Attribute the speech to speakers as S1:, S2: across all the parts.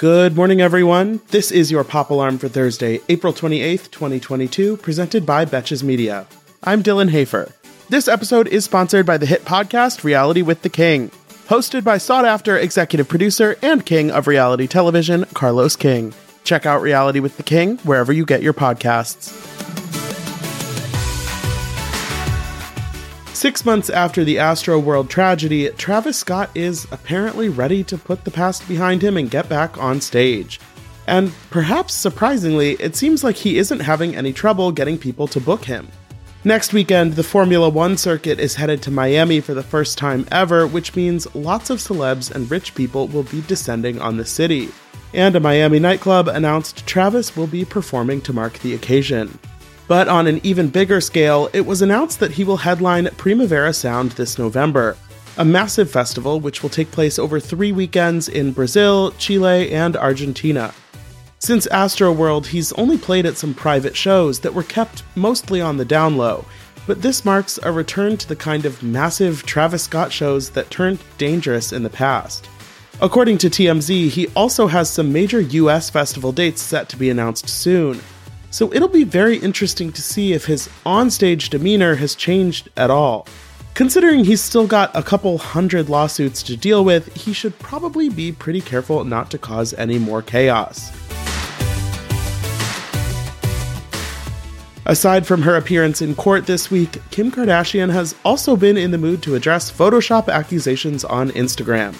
S1: Good morning, everyone. This is your Pop Alarm for Thursday, April 28th, 2022, presented by Betches Media. I'm Dylan Hafer. This episode is sponsored by the hit podcast Reality with the King, hosted by sought after executive producer and king of reality television, Carlos King. Check out Reality with the King wherever you get your podcasts. Six months after the Astroworld tragedy, Travis Scott is apparently ready to put the past behind him and get back on stage. And perhaps surprisingly, it seems like he isn't having any trouble getting people to book him. Next weekend, the Formula One circuit is headed to Miami for the first time ever, which means lots of celebs and rich people will be descending on the city. And a Miami nightclub announced Travis will be performing to mark the occasion. But on an even bigger scale, it was announced that he will headline Primavera Sound this November, a massive festival which will take place over three weekends in Brazil, Chile, and Argentina. Since Astroworld, he's only played at some private shows that were kept mostly on the down low, but this marks a return to the kind of massive Travis Scott shows that turned dangerous in the past. According to TMZ, he also has some major US festival dates set to be announced soon, so it'll be very interesting to see if his onstage demeanor has changed at all. Considering he's still got a couple hundred lawsuits to deal with, he should probably be pretty careful not to cause any more chaos. Aside from her appearance in court this week, Kim Kardashian has also been in the mood to address Photoshop accusations on Instagram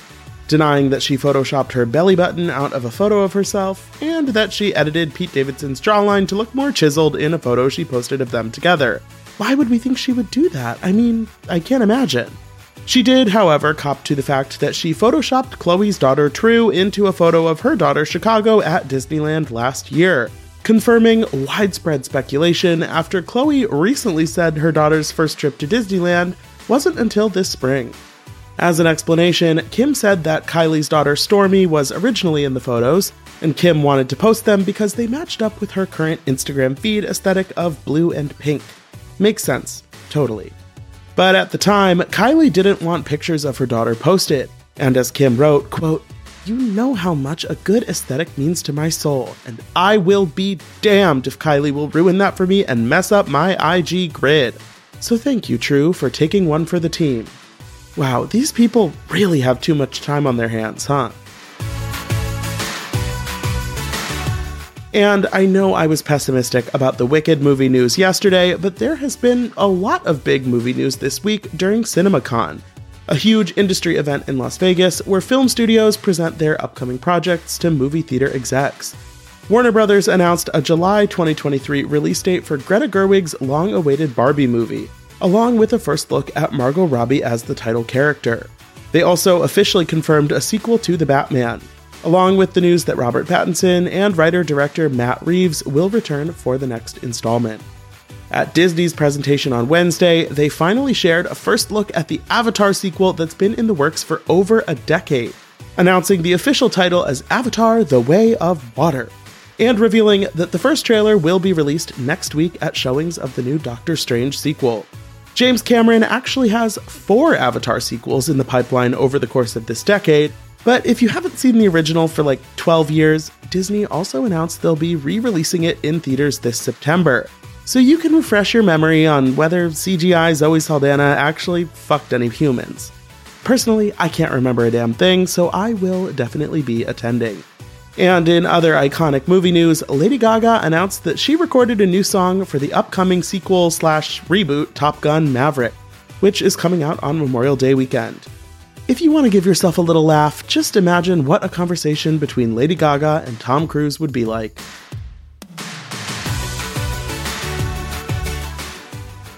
S1: denying that she photoshopped her belly button out of a photo of herself, and that she edited Pete Davidson's jawline to look more chiseled in a photo she posted of them together. Why would we think she would do that? I mean, I can't imagine. She did, however, cop to the fact that she photoshopped Khloe's daughter True into a photo of her daughter Chicago at Disneyland last year, confirming widespread speculation after Khloe recently said her daughter's first trip to Disneyland wasn't until this spring. As an explanation, Kim said that Kylie's daughter Stormi was originally in the photos, and Kim wanted to post them because they matched up with her current Instagram feed aesthetic of blue and pink. Makes sense, totally. But at the time, Kylie didn't want pictures of her daughter posted, and as Kim wrote, quote, you know how much a good aesthetic means to my soul, and I will be damned if Kylie will ruin that for me and mess up my IG grid. So thank you, True, for taking one for the team. Wow, these people really have too much time on their hands, huh? And I know I was pessimistic about the Wicked movie news yesterday, but there has been a lot of big movie news this week during CinemaCon, a huge industry event in Las Vegas where film studios present their upcoming projects to movie theater execs. Warner Brothers announced a July 2023 release date for Greta Gerwig's long awaited Barbie movie, along with a first look at Margot Robbie as the title character. They also officially confirmed a sequel to The Batman, along with the news that Robert Pattinson and writer director Matt Reeves will return for the next installment. At Disney's presentation on Wednesday, they finally shared a first look at the Avatar sequel that's been in the works for over a decade, announcing the official title as Avatar The Way of Water, and revealing that the first trailer will be released next week at showings of the new Doctor Strange sequel. James Cameron actually has four Avatar sequels in the pipeline over the course of this decade, but if you haven't seen the original for like 12 years, Disney also announced they'll be re releasing it in theaters this September. So you can refresh your memory on whether CGI Zoe Saldana actually fucked any humans. Personally, I can't remember a damn thing, so I will definitely be attending. And in other iconic movie news, Lady Gaga announced that she recorded a new song for the upcoming sequel slash reboot Top Gun Maverick, which is coming out on Memorial Day weekend. If you want to give yourself a little laugh, just imagine what a conversation between Lady Gaga and Tom Cruise would be like.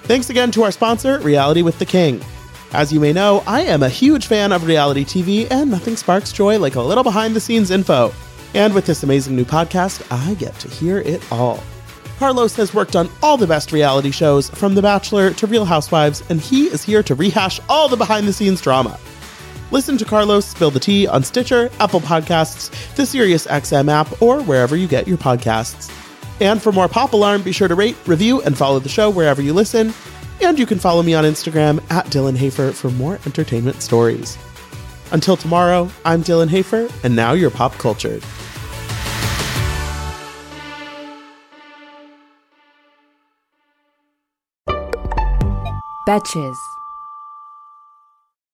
S1: Thanks again to our sponsor, Reality with the King. As you may know, I am a huge fan of reality TV, and nothing sparks joy like a little behind the scenes info. And with this amazing new podcast, I get to hear it all. Carlos has worked on all the best reality shows, from The Bachelor to Real Housewives, and he is here to rehash all the behind the scenes drama. Listen to Carlos spill the tea on Stitcher, Apple Podcasts, the SiriusXM app, or wherever you get your podcasts. And for more Pop Alarm, be sure to rate, review, and follow the show wherever you listen. And you can follow me on Instagram at Dylan Hafer for more entertainment stories. Until tomorrow, I'm Dylan Hafer, and now you're pop cultured.
S2: Betches.